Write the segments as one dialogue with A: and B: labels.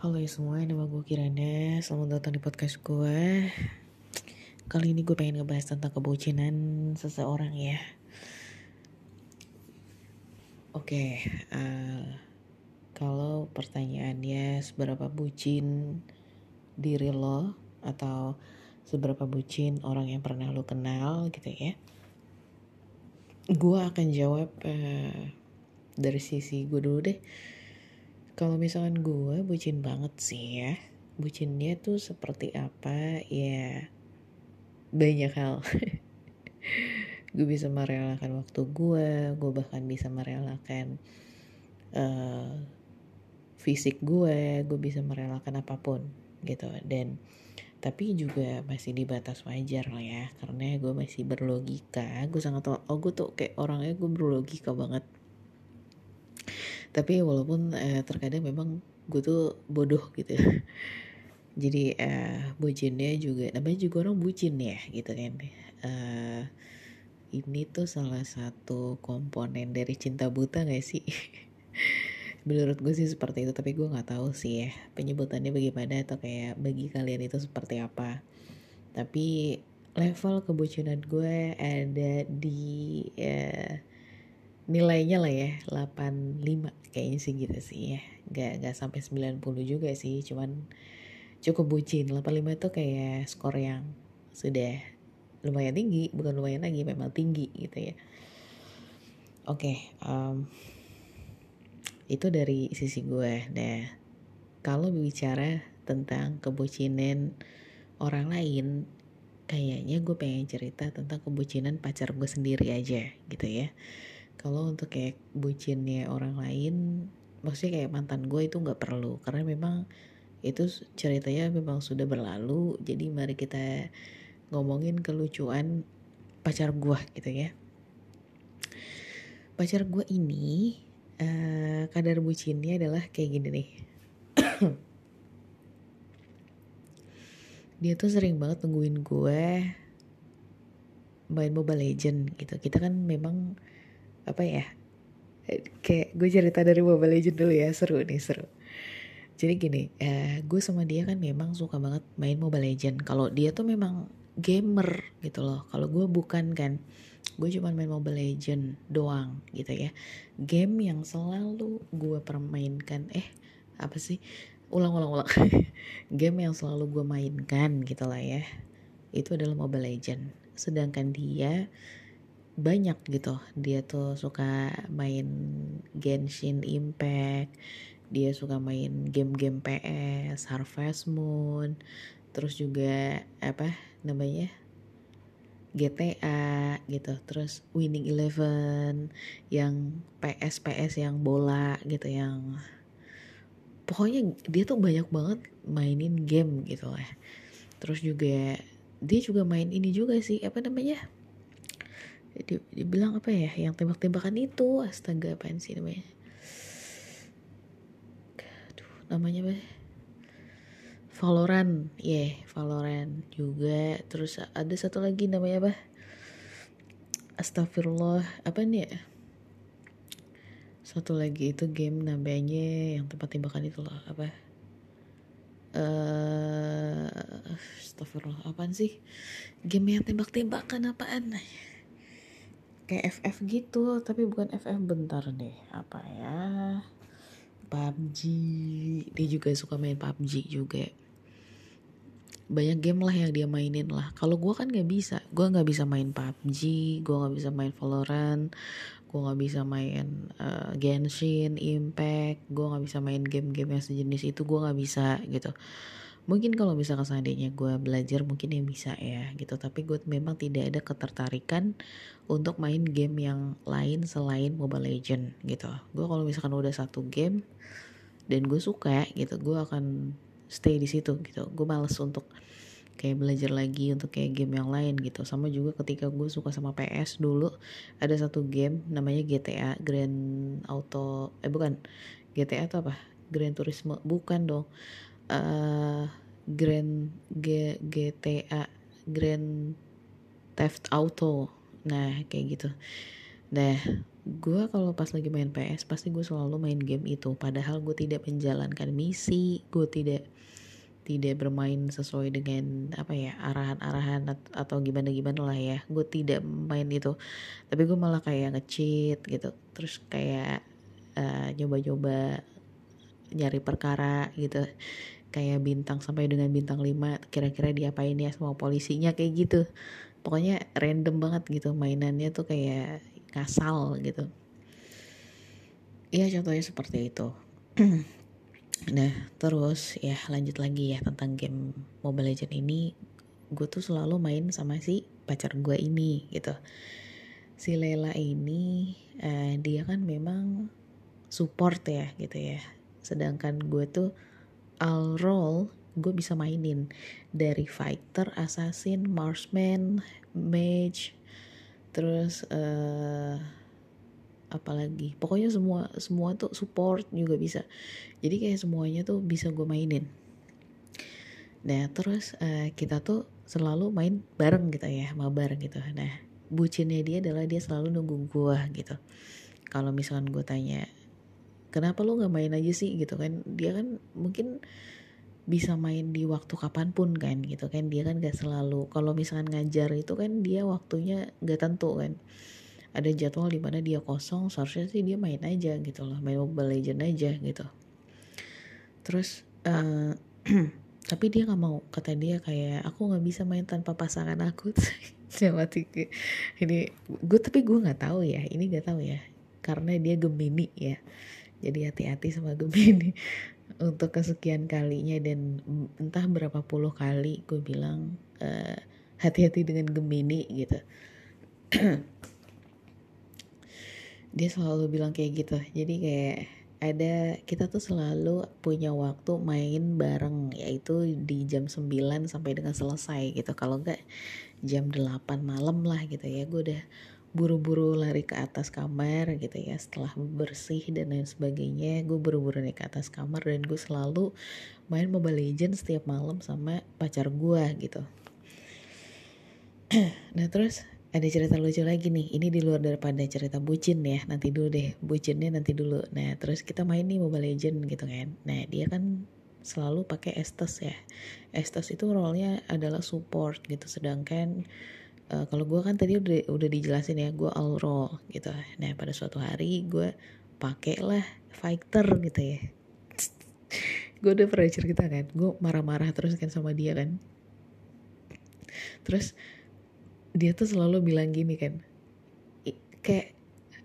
A: Halo ya semua, nama gue Kirana. Selamat datang di podcast gue Kali ini gue pengen ngebahas tentang kebucinan seseorang ya. Oke, uh, kalau pertanyaannya seberapa bucin diri lo Atau seberapa bucin orang yang pernah lo kenal gitu ya? Gue akan jawab uh, dari sisi gue dulu deh kalau misalkan gue bucin banget sih ya. Bucinnya tuh seperti apa ya banyak hal. Gue bisa merelakan waktu gue gue bahkan bisa merelakan uh, fisik gue gue bisa merelakan apa pun gitu. Dan tapi juga masih di batas wajar lah ya karena gue masih berlogika. Gue sangat oh gue tuh kayak orangnya gue berlogika banget tapi walaupun uh, terkadang memang gue tuh bodoh gitu jadi uh, bucinnya juga namanya juga orang bucin ya gitu kan. Uh, ini tuh salah satu komponen dari cinta buta gak sih? Menurut gue sih seperti itu tapi gue nggak tahu sih ya penyebutannya bagaimana atau kayak bagi kalian itu seperti apa. Tapi level kebucinan gue ada di uh, nilainya lah ya 85 kayaknya sih gitu sih ya. Gak, gak sampai 90 juga sih cuman cukup bucin. 85 itu kayak skor yang sudah lumayan tinggi bukan lumayan lagi memang tinggi gitu ya. Oke okay, um, itu dari sisi gue. Nah kalau bicara tentang kebucinan orang lain kayaknya gue pengen cerita tentang kebucinan pacar gue sendiri aja gitu ya kalau untuk kayak bucinnya orang lain maksudnya kayak mantan gue itu nggak perlu. Karena memang itu ceritanya memang sudah berlalu jadi mari kita ngomongin kelucuan pacar gue gitu ya. Pacar gue ini uh, kadar bucinnya adalah kayak gini nih. Dia tuh sering banget nungguin gue main Mobile Legend gitu. Kita kan memang apa ya kayak gue cerita dari Mobile Legend dulu ya seru nih seru. Jadi gini eh, gue sama dia kan memang suka banget main Mobile Legend kalau dia tuh memang gamer gitu loh. Kalau gue bukan kan gue cuma main Mobile Legend doang gitu ya. Game yang selalu gue permainkan eh apa sih? Ulang ulang ulang. Game yang selalu gue mainkan gitu lah ya. Itu adalah Mobile Legend sedangkan dia banyak gitu. Dia tuh suka main Genshin Impact dia suka main game-game PS Harvest Moon terus juga apa namanya GTA gitu. Terus Winning Eleven yang PS PS yang bola gitu yang pokoknya dia tuh banyak banget mainin game gitu lah. Terus juga dia juga main ini juga sih apa namanya di, dibilang apa ya yang tembak-tembakan itu astaga apaan sih namanya? Aduh namanya apa? Valorant ya yeah, Valorant juga. Terus ada satu lagi namanya apa? Astagfirullah apa nih ya? Satu lagi itu game namanya yang tempat tembakan itu loh apa? Uh, Astagfirullah apaan sih? Game yang tembak-tembakan apaan kayak FF gitu tapi bukan FF bentar deh apa ya PUBG dia juga suka main PUBG juga. Banyak game lah yang dia mainin lah. Kalau gue kan nggak bisa gue nggak bisa main PUBG gue nggak bisa main Valorant gue nggak bisa main uh, Genshin Impact gue nggak bisa main game-game yang sejenis itu gue nggak bisa gitu mungkin kalau misalkan seandainya gue belajar mungkin ya bisa ya gitu. Tapi gue memang tidak ada ketertarikan untuk main game yang lain selain Mobile Legend gitu. Gue kalau misalkan udah satu game dan gue suka gitu gue akan stay di situ gitu. Gue males untuk kayak belajar lagi untuk kayak game yang lain gitu. Sama juga ketika gue suka sama PS dulu ada satu game namanya GTA Grand Auto eh bukan GTA atau apa? Grand Turismo bukan dong. Uh, Grand G, GTA Grand Theft Auto. Nah kayak gitu. Nah gue kalau pas lagi main PS pasti gue selalu main game itu. Padahal gue tidak menjalankan misi gue tidak tidak bermain sesuai dengan apa ya arahan-arahan atau gimana gimana lah ya. Gue tidak main itu. Tapi gue malah kayak ngecit gitu. Terus kayak uh, nyoba-nyoba nyari perkara gitu kayak bintang sampai dengan bintang 5 kira-kira diapain ya sama polisinya kayak gitu. Pokoknya random banget gitu mainannya tuh kayak ngasal gitu. Iya contohnya seperti itu. Nah terus ya lanjut lagi ya tentang game Mobile Legend ini. Gue tuh selalu main sama si pacar gue ini gitu. Si Lela ini uh, dia kan memang support ya gitu ya. Sedangkan gue tuh all role gue bisa mainin. Dari fighter, assassin, marksman, mage Terus uh, apalagi pokoknya semua semua tuh support juga bisa. Jadi kayak semuanya tuh bisa gue mainin. Nah terus uh, kita tuh selalu main bareng gitu ya mabar gitu. Nah bucinnya dia adalah dia selalu nunggu gue gitu. Kalau misalkan gue tanya kenapa lu nggak main aja sih? Gitu kan. Dia kan mungkin bisa main di waktu kapan pun kan gitu kan. Dia kan gak selalu kalau misalkan ngajar itu kan dia waktunya gak tentu kan. Ada jadwal di mana dia kosong seharusnya sih dia main aja gitu loh main Mobile Legend aja gitu. Terus uh, tapi dia nggak mau kata dia kayak aku nggak bisa main tanpa pasangan aku. Sama tiga ini gue tapi gue nggak tahu ya ini nggak tahu ya karena dia gemini ya jadi hati-hati sama gemini untuk kesekian kalinya dan entah berapa puluh kali gue bilang uh, hati-hati dengan gemini gitu. Dia selalu bilang kayak gitu. Jadi kayak ada kita tuh selalu punya waktu main bareng yaitu di jam 9 sampai dengan selesai gitu. Kalau enggak jam 8 malam lah gitu ya. Gue udah buru-buru lari ke atas kamar gitu ya setelah bersih dan lain sebagainya gue buru-buru naik ke atas kamar dan gue selalu main Mobile Legends setiap malam sama pacar gue gitu. Nah terus ada cerita lucu lagi nih. Ini di luar daripada cerita bucin ya. Nanti dulu deh bucinnya nanti dulu. Nah terus kita main nih Mobile Legend gitu kan. Nah dia kan selalu pakai Estes ya. Estes itu role-nya adalah support gitu. Sedangkan uh, kalau gue kan tadi udah udah dijelasin ya gue all role gitu. Nah pada suatu hari gue pakai lah fighter gitu ya. Gue udah pernah cerita kan gue marah-marah terus kan sama dia kan. Terus dia tuh selalu bilang gini kan kayak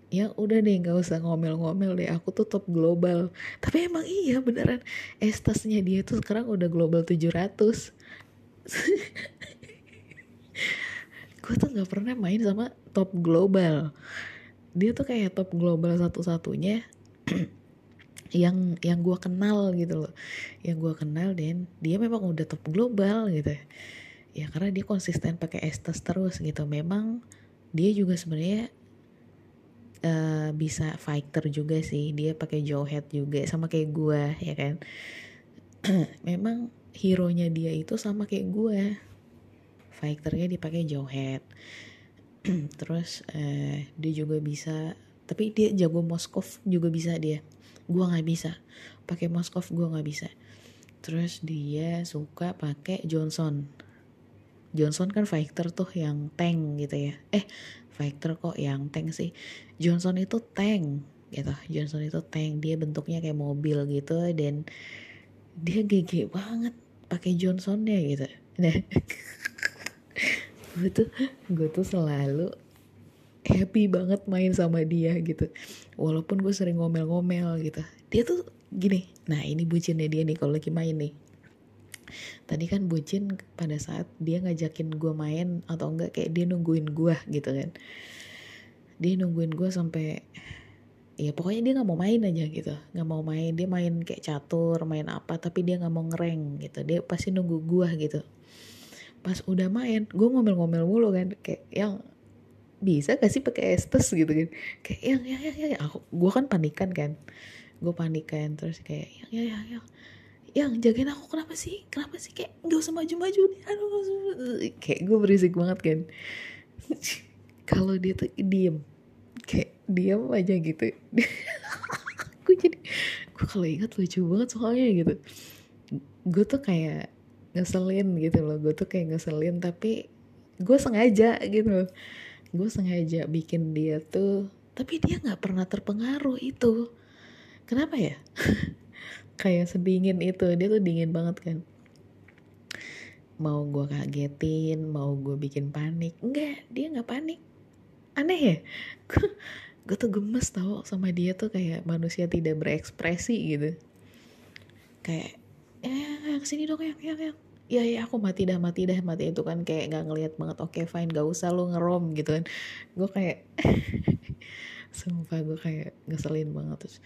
A: ya udah deh nggak usah ngomel-ngomel deh aku tuh top global. Tapi emang iya beneran. Estasnya dia tuh sekarang udah global 700 gue tuh nggak pernah main sama top global. Dia tuh kayak top global satu-satunya yang yang gue kenal gitu loh. Yang gue kenal dan dia memang udah top global gitu. Ya karena dia konsisten pakai estes terus gitu. Memang dia juga sebenarnya uh, bisa fighter juga sih. Dia pakai head juga sama kayak gue ya kan? Memang hero nya dia itu sama kayak gue fighternya dipakai head terus uh, dia juga bisa tapi dia jago Moskov juga bisa dia. Gue nggak bisa. Pakai Moskov gue nggak bisa. Terus dia suka pakai Johnson. Johnson kan fighter tuh yang tank gitu ya. Eh fighter kok yang tank sih. Johnson itu tank gitu. Johnson itu tank. Dia bentuknya kayak mobil gitu dan dia gede banget pakai Johnsonnya gitu. Nah gue tuh gue tuh selalu happy banget main sama dia gitu. Walaupun gue sering ngomel-ngomel gitu. Dia tuh gini nah ini bucinnya dia nih kalau lagi main nih. Tadi kan bucin pada saat dia ngajakin gue main atau enggak kayak dia nungguin gue gitu kan. Dia nungguin gue sampai ya pokoknya dia nggak mau main aja gitu. Nggak mau main dia main kayak catur main apa tapi dia nggak mau ngereng gitu. Dia pasti nunggu gue gitu pas udah main gue ngomel-ngomel mulu kan kayak yang bisa gak sih pakai estes? gitu kan. Kayak yang yang yang, yang. aku gue kan panikan kan. Gue panikan terus kayak yang yang yang, yang yang jagain aku kenapa sih? Kenapa sih? Kayak gak usah maju-maju aduh kayak gue berisik banget kan. Kalau dia tuh diem kayak diam aja gitu. Gue jadi gue kalau ingat lucu banget soalnya gitu. Gue tuh kayak ngeselin gitu loh. Gue tuh kayak ngeselin tapi gue sengaja gitu. Gue sengaja bikin dia tuh tapi dia nggak pernah terpengaruh itu. Kenapa ya? Kayak sedingin itu dia tuh dingin banget kan. Mau gue kagetin mau gue bikin panik enggak dia nggak panik. Aneh ya? Gue gue tuh gemes tau sama dia tuh kayak manusia tidak berekspresi gitu. Kayak eh ke sini dong yang yang yang ya ya aku mati dah mati dah mati. Itu kan kayak nggak ngelihat banget. Oke okay, fine gak usah lo ngerom gitu kan. Gue kayak sumpah gue kayak ngeselin banget. Terus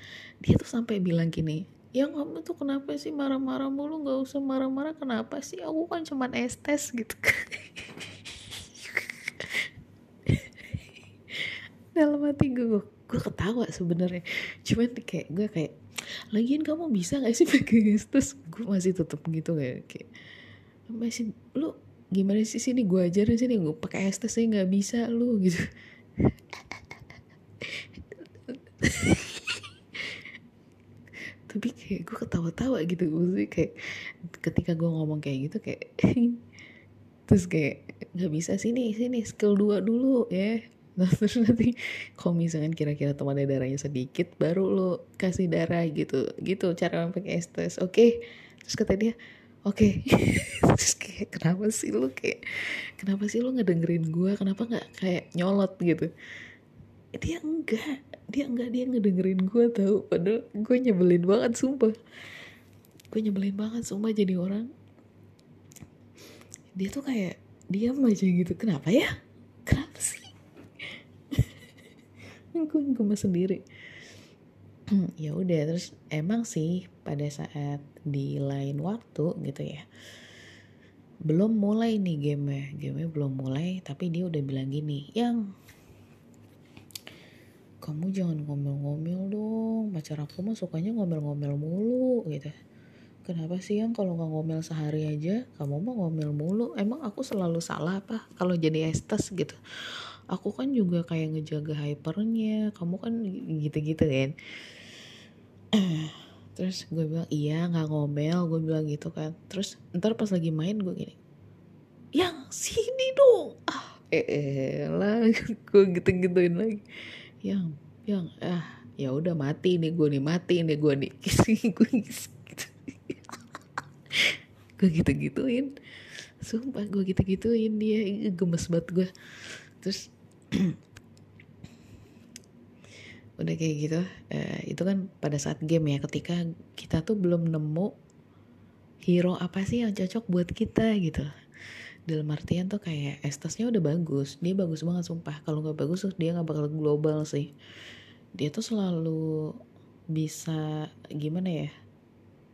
A: dia tuh sampai bilang gini yang kamu tuh kenapa sih marah-marah mulu? Nggak usah marah-marah. Kenapa sih? Aku kan cuman estes gitu dalam hati gue gue ketawa sebenarnya. Cuman kayak gue kayak lagian kamu bisa gak sih pakai estes gue masih tetep gitu kayak kayak masih lu gimana sih sini? Gue ajarin sini gue pakai estes sih nggak bisa lu gitu. Tapi kayak gue ketawa-tawa gitu maksudnya kayak ketika gue ngomong kayak gitu kayak terus kayak nggak bisa sini sini skill dua dulu ya. Nah terus nanti kalau misalkan kira-kira temannya darahnya sedikit baru lo kasih darah gitu. Gitu cara pakai estes oke okay? terus kata dia oke. Okay. kenapa sih lo kayak kenapa sih lo ngedengerin gue kenapa nggak kayak nyolot? Gitu. Dia enggak. Dia enggak dia ngedengerin gue tau. Padahal gue nyebelin banget sumpah. Gue nyebelin banget sumpah. Jadi orang dia tuh kayak diam aja gitu. Kenapa ya? Kenapa sih? Gue gemes sendiri ya udah terus emang sih pada saat di lain waktu gitu ya belum mulai nih game game belum mulai tapi dia udah bilang gini yang kamu jangan ngomel-ngomel dong. Pacar aku mah sukanya ngomel-ngomel mulu gitu. Kenapa sih yang kalau nggak ngomel sehari aja kamu mah ngomel mulu? Emang aku selalu salah apa kalau jadi estes? Gitu. Aku kan juga kayak ngejaga hypernya. Kamu kan gitu-gitu kan terus gue bilang iya nggak ngomel. Gue bilang gitu kan. Terus ntar pas lagi main gue gini yang sini dong. Ah eh, eh lah gue gitu-gituin lagi. Yang yang ah ya udah mati nih gue nih mati nih gue nih. Gue gitu. Gue gitu gituin sumpah gue gitu gituin dia gemes banget gue. Terus udah kayak gitu uh, itu kan pada saat game ya ketika kita tuh belum nemu hero apa sih yang cocok buat kita gitu. Dalam artian tuh kayak Estesnya udah bagus dia bagus banget sumpah. Kalau nggak bagus dia nggak bakal global sih. Dia tuh selalu bisa gimana ya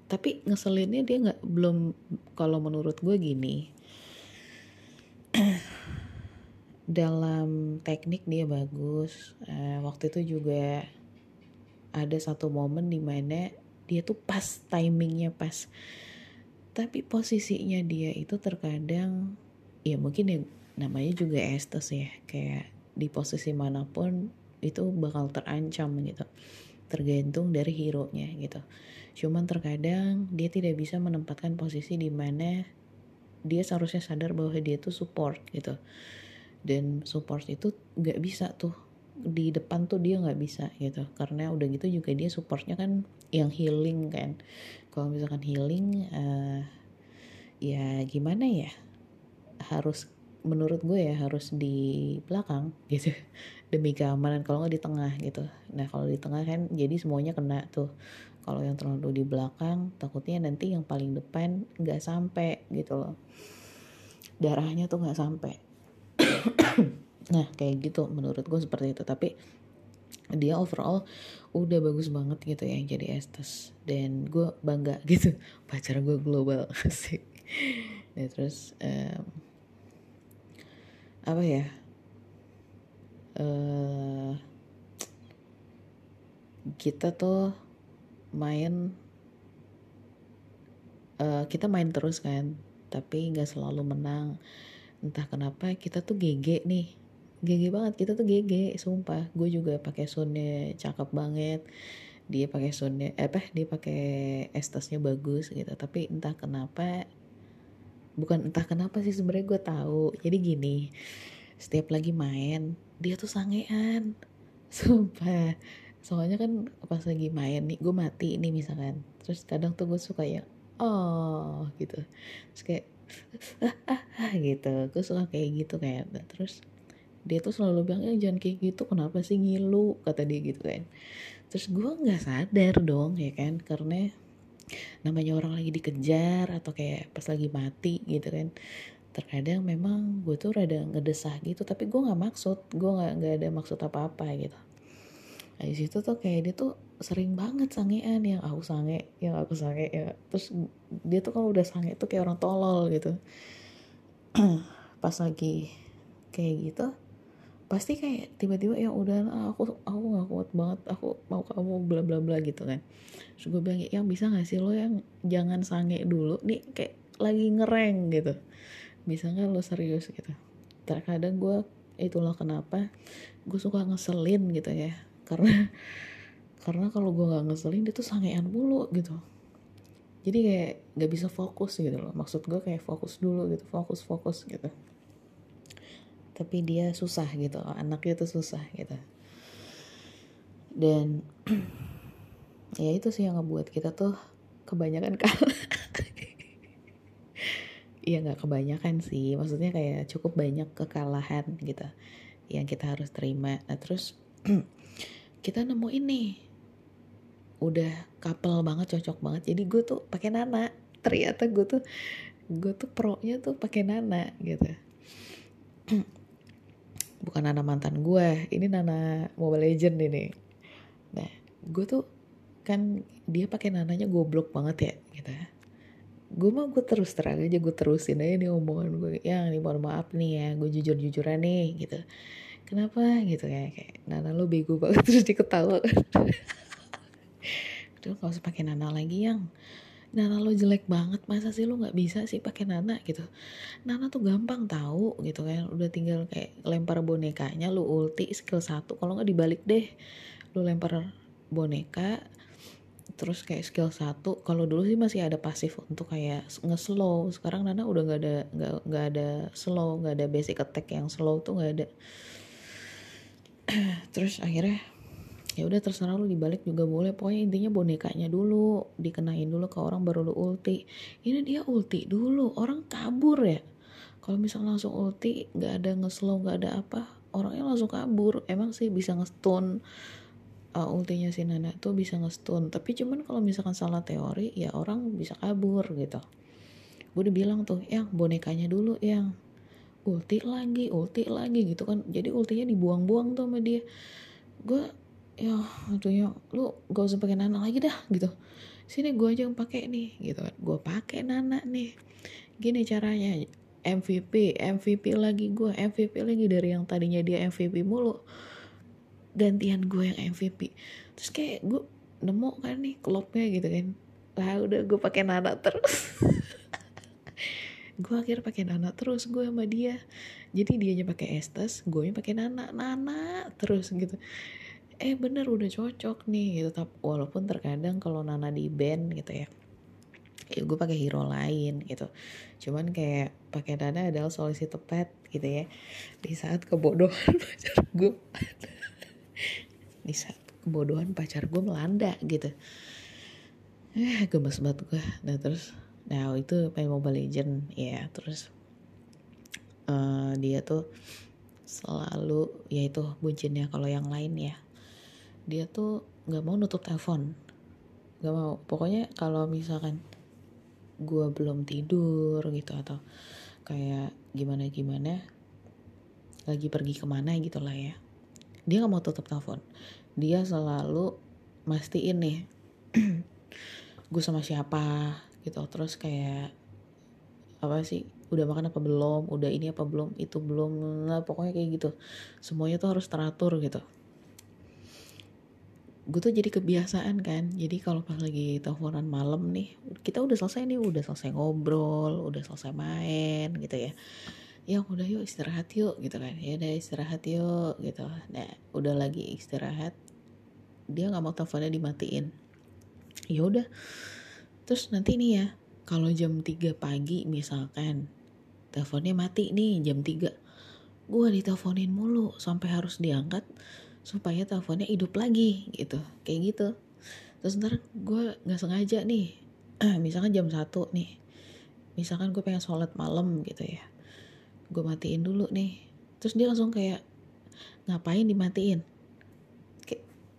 A: tapi ngeselinnya dia nggak belum kalau menurut gue gini dalam teknik dia bagus. Uh, waktu itu juga ada satu momen di mana dia tuh pas timingnya pas. Tapi posisinya dia itu terkadang ya mungkin ya namanya juga estes ya kayak di posisi mana pun itu bakal terancam gitu. Tergantung dari hero nya gitu. Cuman terkadang dia tidak bisa menempatkan posisi di mana dia seharusnya sadar bahwa dia tuh support gitu dan support itu nggak bisa tuh. Di depan tuh dia nggak bisa gitu. Karena udah gitu juga dia supportnya kan yang healing kan. Kalau misalkan healing uh, ya gimana ya? Harus menurut gue ya harus di belakang gitu. Demi keamanan kalau nggak di tengah gitu. Nah kalau di tengah kan jadi semuanya kena tuh. Kalau yang terlalu di belakang takutnya nanti yang paling depan nggak sampai gitu loh. Darahnya tuh nggak sampai nah kayak gitu menurut gue seperti itu. Tapi dia overall udah bagus banget gitu ya jadi Estes. Dan gue bangga gitu pacar gue global sih. Nah terus um, apa ya? Uh, kita tuh main uh, kita main terus kan tapi nggak selalu menang entah kenapa kita tuh GG nih. GG banget kita tuh GG sumpah. Gue juga pakai soundnya cakep banget. Dia pakai soundnya eh apa? Dia pakai estasnya bagus gitu. Tapi entah kenapa bukan entah kenapa sih sebenarnya gue tahu. Jadi gini setiap lagi main dia tuh sangean. Sumpah. Soalnya kan pas lagi main nih gue mati nih misalkan. Terus kadang tuh gue suka ya oh gitu. Terus kayak gitu. Gue suka kayak gitu kayak terus dia tuh selalu bilang ya jangan kayak gitu kenapa sih ngilu? Kata dia gitu kan. Terus gue nggak sadar dong ya kan karena namanya orang lagi dikejar atau kayak pas lagi mati gitu kan. Terkadang memang gue tuh rada ngedesah gitu tapi gue nggak maksud gue nggak nggak ada maksud apa apa gitu nah situ tuh kayak dia tuh sering banget sangean yang aku sange yang aku sange ya. Terus dia tuh kalau udah sange tuh kayak orang tolol gitu. Pas lagi kayak gitu pasti kayak tiba-tiba ya udah ah, aku aku nggak kuat banget aku mau kamu bla bla bla gitu kan. Terus gue bilang yang bisa gak sih lo yang jangan sange dulu? Nih kayak lagi ngereng gitu. Bisa nggak lo serius? gitu. Terkadang gue itulah kenapa gue suka ngeselin gitu ya karena karena kalau gue nggak ngeselin dia tuh sangean mulu gitu. Jadi kayak nggak bisa fokus gitu loh. Maksud gue kayak fokus dulu gitu fokus fokus gitu. Tapi dia susah gitu anaknya tuh susah gitu. Dan ya itu sih yang ngebuat kita tuh kebanyakan kalah. Iya nggak kebanyakan sih. Maksudnya kayak cukup banyak kekalahan gitu yang kita harus terima. Nah terus kita nemu ini. Udah couple banget cocok banget. Jadi gue tuh pakai nana. Ternyata gue tuh gue tuh pro nya tuh pakai nana gitu. Bukan Nana mantan gue ini Nana Mobile Legend ini. Nah gue tuh kan dia pakai nananya goblok banget ya gitu. Gue mau gue terus terang aja gue terusin aja nih omongan gue ya nih mohon maaf nih ya gue jujur jujuran nih gitu kenapa? Gitu ya kayak Nana lo bego banget terus diketawa udah gak usah pakai Nana lagi yang. Nana lo jelek banget masa sih lo nggak bisa sih pakai Nana? Gitu. Nana tuh gampang tahu gitu kan. Udah tinggal kayak lempar bonekanya lo ulti skill satu. Kalau nggak dibalik deh lo lempar boneka terus kayak skill satu. Kalau dulu sih masih ada pasif untuk kayak nge-slow. Sekarang Nana udah nggak ada nggak nggak ada slow nggak ada basic attack yang slow tuh nggak ada terus akhirnya ya udah terserah lu dibalik juga boleh. Pokoknya intinya bonekanya dulu dikenain dulu ke orang baru lu ulti. Ini dia ulti dulu orang kabur ya. Kalau misalnya langsung ulti nggak ada ngeslow nggak ada apa orangnya langsung kabur. Emang sih bisa ngestun uh, ultinya si Nana tuh bisa ngestun. Tapi cuman kalau misalkan salah teori ya orang bisa kabur gitu. Gue udah bilang tuh yang bonekanya dulu yang ulti lagi ulti lagi gitu kan. Jadi ultinya dibuang-buang tuh sama dia. Gue ya aduh lu gak usah pakai nana lagi dah gitu. Sini gue aja yang pakai nih gitu kan. Gue pakai nana nih. Gini caranya MVP MVP lagi gue MVP lagi dari yang tadinya dia MVP mulu. Gantian gue yang MVP terus kayak gue nemu kan nih klubnya gitu kan. Lah udah gue pakai nana terus gue akhirnya pakai nana terus gue sama dia. Jadi dia nya pakai estes gue pakai nana. Nana terus gitu. Eh bener udah cocok nih. Gitu tapi walaupun terkadang kalau Nana di band gitu ya ya gue pakai hero lain gitu. Cuman kayak pakai Nana adalah solusi tepat gitu ya. Di saat kebodohan pacar gue di saat kebodohan pacar gue melanda gitu. Eh gemes banget gue nah terus nah itu main Mobile Legend ya terus uh, dia tuh selalu ya itu bucinnya kalau yang lain ya. Dia tuh nggak mau nutup telepon. Nggak mau. Pokoknya kalau misalkan gue belum tidur gitu atau kayak gimana gimana lagi pergi ke mana gitu lah ya dia nggak mau tutup telepon. Dia selalu mastiin nih gue sama siapa gitu. Terus kayak apa sih udah makan apa belum udah ini apa belum itu belum nah, pokoknya kayak gitu. Semuanya tuh harus teratur gitu. Gue tuh jadi kebiasaan kan jadi kalau pas lagi teleponan malam nih kita udah selesai nih udah selesai ngobrol udah selesai main gitu ya. Ya udah yuk istirahat yuk gitu kan ya udah istirahat yuk gitu. Nah udah lagi istirahat dia nggak mau teleponnya dimatiin. Ya udah terus nanti nih ya kalau jam 3 pagi misalkan teleponnya mati nih jam 3 gue diteleponin mulu sampai harus diangkat supaya teleponnya hidup lagi gitu kayak gitu. Terus ntar gue nggak sengaja nih misalkan jam satu nih misalkan gue pengen sholat malam gitu ya gue matiin dulu nih. Terus dia langsung kayak ngapain dimatiin?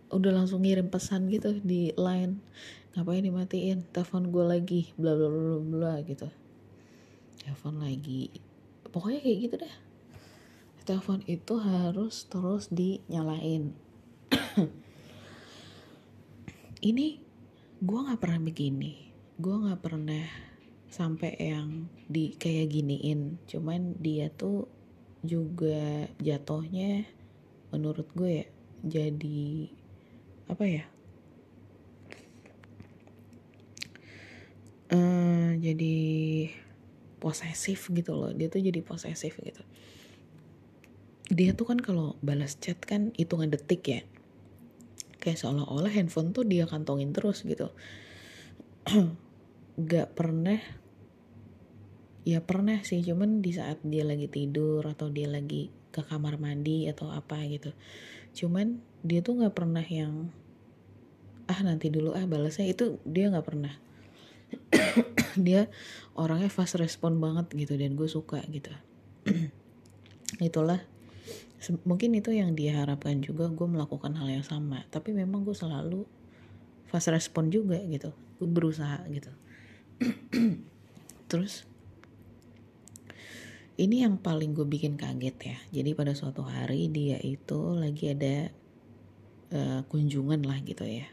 A: Udah langsung ngirim pesan gitu di line ngapain dimatiin? Telepon gue lagi bla bla bla bla gitu. Telepon lagi. Pokoknya kayak gitu deh. Telepon itu harus terus dinyalain. Ini gue nggak pernah begini. Gue nggak pernah sampai yang di kayak giniin. Cuman dia tuh juga jatuhnya menurut gue ya jadi apa ya uh, jadi posesif gitu loh. Dia tuh jadi posesif gitu. Dia tuh kan kalau balas chat kan hitungan detik ya. Kayak seolah-olah handphone tuh dia kantongin terus gitu. Gak pernah ya pernah sih. Cuman di saat dia lagi tidur atau dia lagi ke kamar mandi atau apa gitu. Cuman dia tuh nggak pernah yang ah nanti dulu ah balasnya. Itu dia nggak pernah dia orangnya fast respon banget gitu dan gue suka gitu. Itulah mungkin itu yang dia harapkan juga gue melakukan hal yang sama. Tapi memang gue selalu fast respon juga gitu. Gue berusaha gitu. Terus ini yang paling gue bikin kaget ya. Jadi pada suatu hari dia itu lagi ada uh, kunjungan lah gitu ya.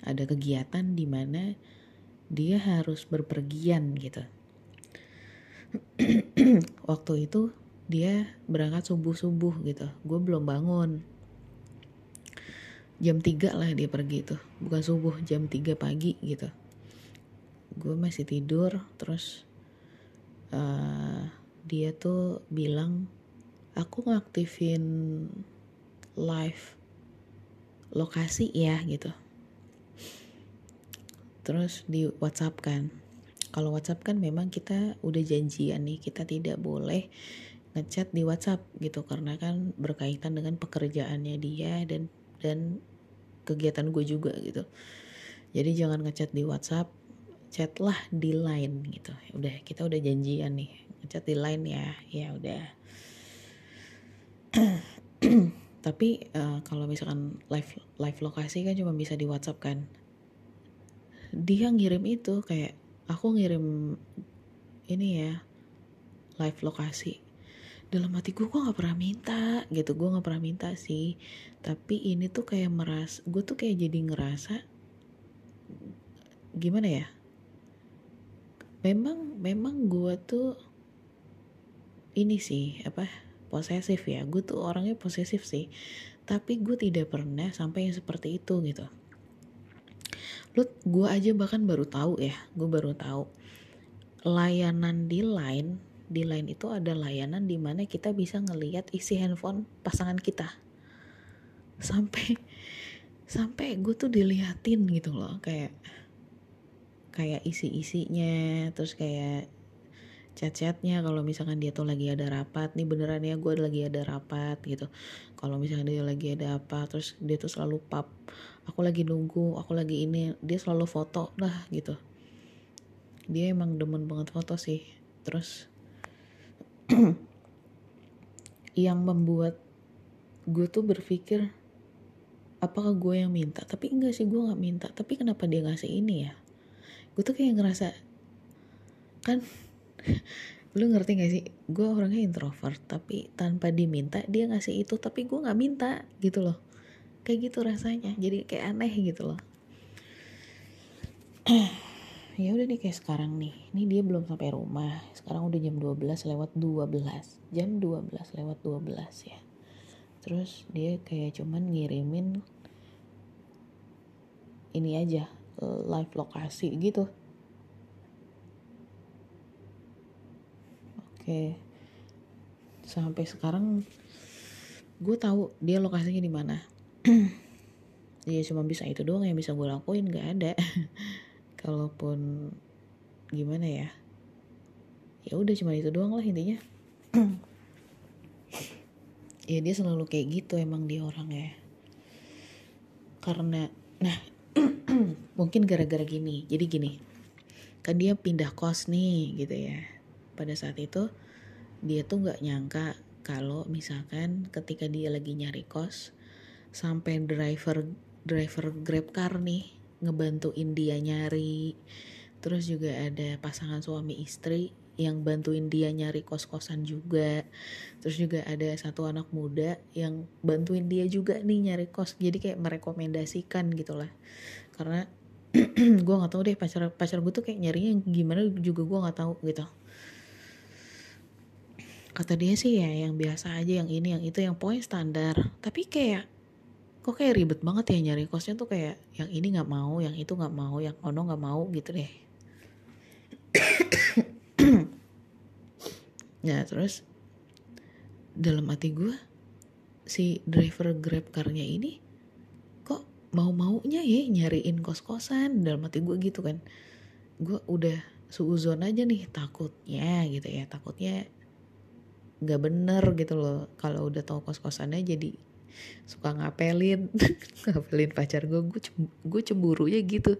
A: Ada kegiatan di mana dia harus berpergian gitu. Waktu itu dia berangkat subuh-subuh gitu. Gue belum bangun. Jam 3 lah dia pergi tuh. Bukan subuh jam 3 pagi gitu. Gue masih tidur terus uh, dia tuh bilang aku ngaktifin live lokasi ya gitu terus di WhatsApp kan. Kalau WhatsApp kan memang kita udah janjian nih kita tidak boleh ngechat di WhatsApp gitu. Karena kan berkaitan dengan pekerjaannya dia dan dan kegiatan gue juga gitu. Jadi jangan ngechat di WhatsApp chat lah di line gitu. Udah kita udah janjian nih chat di line ya. Ya udah. Tapi uh, kalau misalkan live live lokasi kan cuma bisa di WhatsApp kan dia ngirim itu kayak aku ngirim ini ya live lokasi. Dalam hati gue gue nggak pernah minta gitu gue nggak pernah minta sih. Tapi ini tuh kayak meras gue tuh kayak jadi ngerasa gimana ya memang memang gue tuh ini sih apa posesif ya. Gue tuh orangnya posesif sih. Tapi gue tidak pernah sampai yang seperti itu gitu lu gue aja bahkan baru tahu ya gue baru tahu. Layanan di line di line itu ada layanan di mana kita bisa ngelihat isi handphone pasangan kita. Sampai sampai gue tuh diliatin gitu loh kayak kayak isi-isinya terus kayak chat-chatnya kalau misalkan dia tuh lagi ada rapat nih beneran ya gue lagi ada rapat gitu. Kalau misalkan dia lagi ada apa terus dia tuh selalu pap aku lagi nunggu aku lagi ini dia selalu foto lah gitu. Dia emang demen banget foto sih. Terus yang membuat gue tuh berpikir apakah gue yang minta? Tapi enggak sih gue nggak minta. Tapi kenapa dia ngasih ini ya? Gue tuh kayak ngerasa kan lu ngerti gak sih? Gue orangnya introvert tapi tanpa diminta dia ngasih itu tapi gue nggak minta gitu loh kayak gitu rasanya. Jadi kayak aneh gitu loh. Ya udah nih kayak sekarang nih. Ini dia belum sampai rumah. Sekarang udah jam 12 lewat 12 jam 12 lewat 12 ya. Terus dia kayak cuman ngirimin ini aja live lokasi gitu. Oke. Sampai sekarang gue tahu dia lokasinya di mana ya cuma bisa itu doang yang bisa gue lakuin nggak ada. Kalaupun gimana ya? Ya udah cuma itu doang lah intinya. Ya dia selalu kayak gitu emang dia orang ya karena nah mungkin gara-gara gini. Jadi gini kan dia pindah kos nih gitu ya. Pada saat itu dia tuh nggak nyangka kalau misalkan ketika dia lagi nyari kos sampai driver driver grab car nih ngebantuin dia nyari. Terus juga ada pasangan suami istri yang bantuin dia nyari kos-kosan juga. Terus juga ada satu anak muda yang bantuin dia juga nih nyari kos. Jadi kayak merekomendasikan gitulah karena gue nggak tahu deh pacar pacar gue tuh kayak nyarinya gimana juga gue nggak tahu gitu. Kata dia sih ya yang biasa aja yang ini yang itu yang poin standar. Tapi kayak kok kayak ribet banget ya nyari kosnya tuh kayak yang ini nggak mau yang itu nggak mau yang ono nggak mau gitu deh. Ya terus dalam hati gue si driver grab carnya ini mau maunya ya nyariin kos kosan dalam hati gue gitu kan. Gue udah suuzon aja nih takutnya gitu ya takutnya nggak bener gitu loh. Kalau udah tahu kos kosannya jadi suka ngapelin ngapelin pacar gue gue cemburu ya gitu.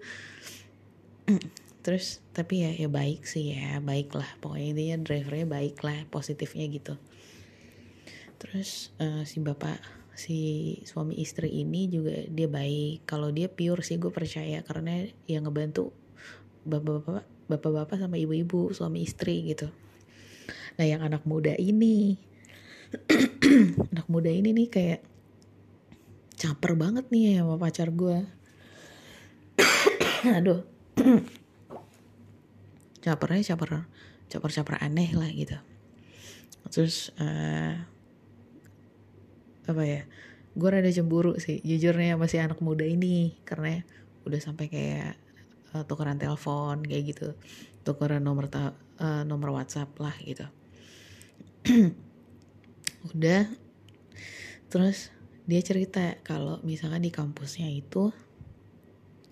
A: Terus tapi ya ya baik sih ya baik lah. Pokoknya intinya drivernya baik lah positifnya gitu. Terus uh, si bapak si suami istri ini juga dia baik. Kalau dia pure sih gue percaya. Karena yang ngebantu bapak-bapak bapak-bapak sama ibu-ibu suami istri gitu. Nah yang anak muda ini anak muda ini nih kayak caper banget nih sama pacar gue aduh. Capernya caper caper caper aneh lah gitu. Terus uh, apa ya? Gue rada cemburu sih. Jujurnya masih anak muda ini karena udah sampai kayak uh, tukeran telepon kayak gitu. Tukeran nomor ta uh, nomor WhatsApp lah gitu. Udah. Terus dia cerita kalau misalkan di kampusnya itu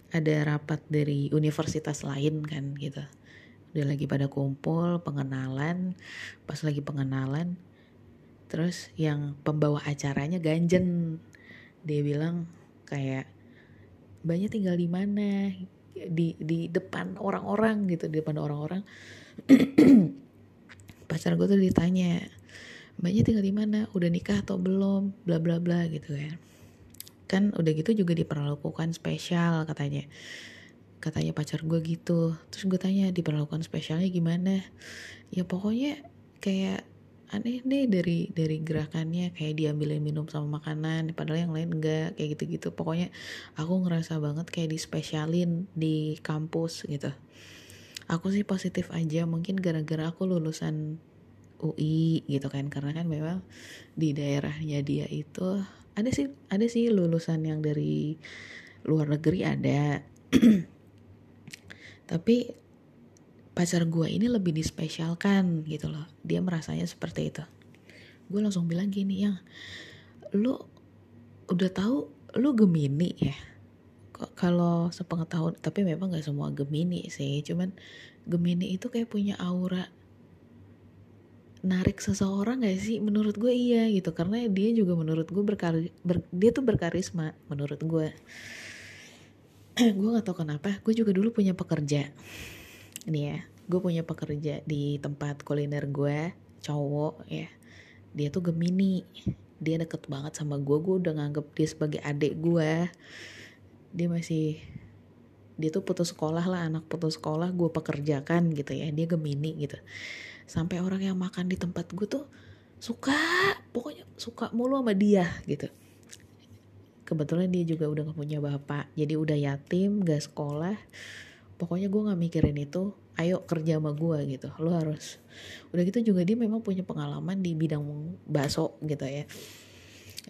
A: ada rapat dari universitas lain kan gitu. Udah lagi pada kumpul pengenalan. Pas lagi pengenalan terus yang pembawa acaranya ganjen. Dia bilang kayak banyak tinggal di mana? Di di depan orang-orang gitu di depan orang-orang. Pacar gue tuh ditanya banyak tinggal di mana? Udah nikah atau belum? Bla bla bla gitu kan kan udah gitu juga diperlakukan spesial katanya. Katanya pacar gue gitu. Terus gue tanya diperlakukan spesialnya gimana? Ya pokoknya kayak aneh deh dari dari gerakannya. Kayak diambilin minum sama makanan padahal yang lain enggak kayak gitu-gitu. Pokoknya aku ngerasa banget kayak dispesialin di kampus gitu. Aku sih positif aja. Mungkin gara-gara aku lulusan UI gitu kan karena kan memang di daerahnya dia itu ada sih ada sih lulusan yang dari luar negeri ada. Tapi pacar gue ini lebih dispesialkan gitu loh. Dia merasanya seperti itu. Gue langsung bilang gini yang lu udah tahu lu gemini ya? Kok kalau sepengetahuan tapi memang gak semua gemini sih. Cuman gemini itu kayak punya aura narik seseorang gak sih? Menurut gue iya gitu karena dia juga menurut gue berkari ber, dia tuh berkarisma menurut gue. Gue gak tau kenapa gue juga dulu punya pekerja. Ini ya gue punya pekerja di tempat kuliner gue cowok ya. Dia tuh gemini dia deket banget sama gue gue udah nganggep dia sebagai adik gue. Dia masih dia tuh putus sekolah lah anak putus sekolah gue pekerjakan gitu ya dia gemini gitu sampai orang yang makan di tempat gue tuh suka pokoknya suka mulu sama dia gitu. Kebetulan dia juga udah gak punya bapak jadi udah yatim gak sekolah. Pokoknya gue nggak mikirin itu ayo kerja sama gue gitu. Lo harus udah gitu juga dia memang punya pengalaman di bidang bakso gitu ya.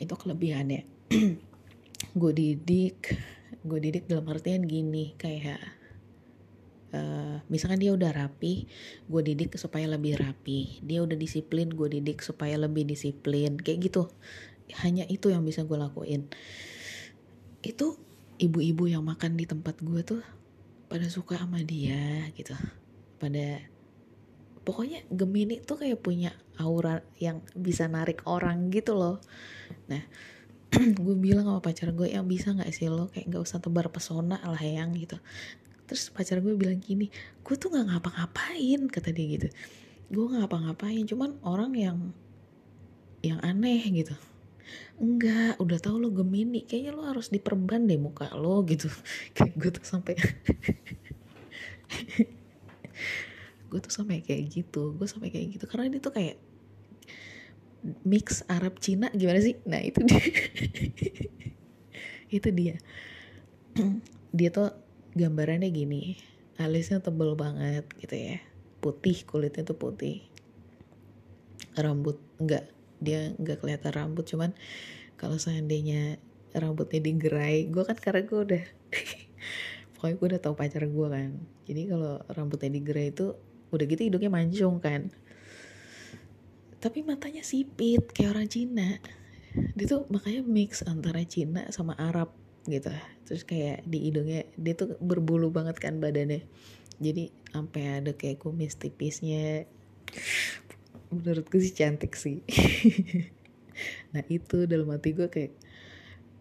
A: Itu kelebihannya. Gue didik gue didik dalam artian gini kayak uh, misalkan dia udah rapi gue didik supaya lebih rapi. Dia udah disiplin gue didik supaya lebih disiplin. Kayak gitu. Hanya itu yang bisa gue lakuin. Itu ibu-ibu yang makan di tempat gue tuh pada suka sama dia gitu. Pada pokoknya Gemini tuh kayak punya aura yang bisa narik orang gitu loh. Nah gue bilang sama pacar gue yang bisa nggak sih lo? Kayak nggak usah tebar pesona lah yang gitu terus pacar gue bilang gini gue tuh nggak ngapa-ngapain kata dia gitu. Gue nggak ngapa-ngapain cuman orang yang yang aneh gitu. Enggak udah tau lo gemini kayaknya lo harus diperban deh muka lo gitu. Kayak gue tuh sampai gue tuh sampai kayak gitu gue sampai kayak gitu. Karena dia tuh kayak mix Arab Cina gimana sih? Nah itu dia. Itu dia. Dia tuh gambarannya gini alisnya tebel banget gitu ya. Putih kulitnya tuh putih. Rambut enggak dia nggak kelihatan rambut cuman kalau seandainya rambutnya digerai gue kan karena gue udah pokoknya gue udah tau pacar gue kan. Jadi kalau rambutnya digerai itu udah gitu hidungnya mancung kan. Tapi matanya sipit kayak orang Cina. Dia tuh makanya mix antara Cina sama Arab gitu. Terus kayak di hidungnya dia tuh berbulu banget kan badannya. Jadi sampai ada kayak kumis tipisnya. Menurutku sih cantik sih. Nah itu dalam hati gue kayak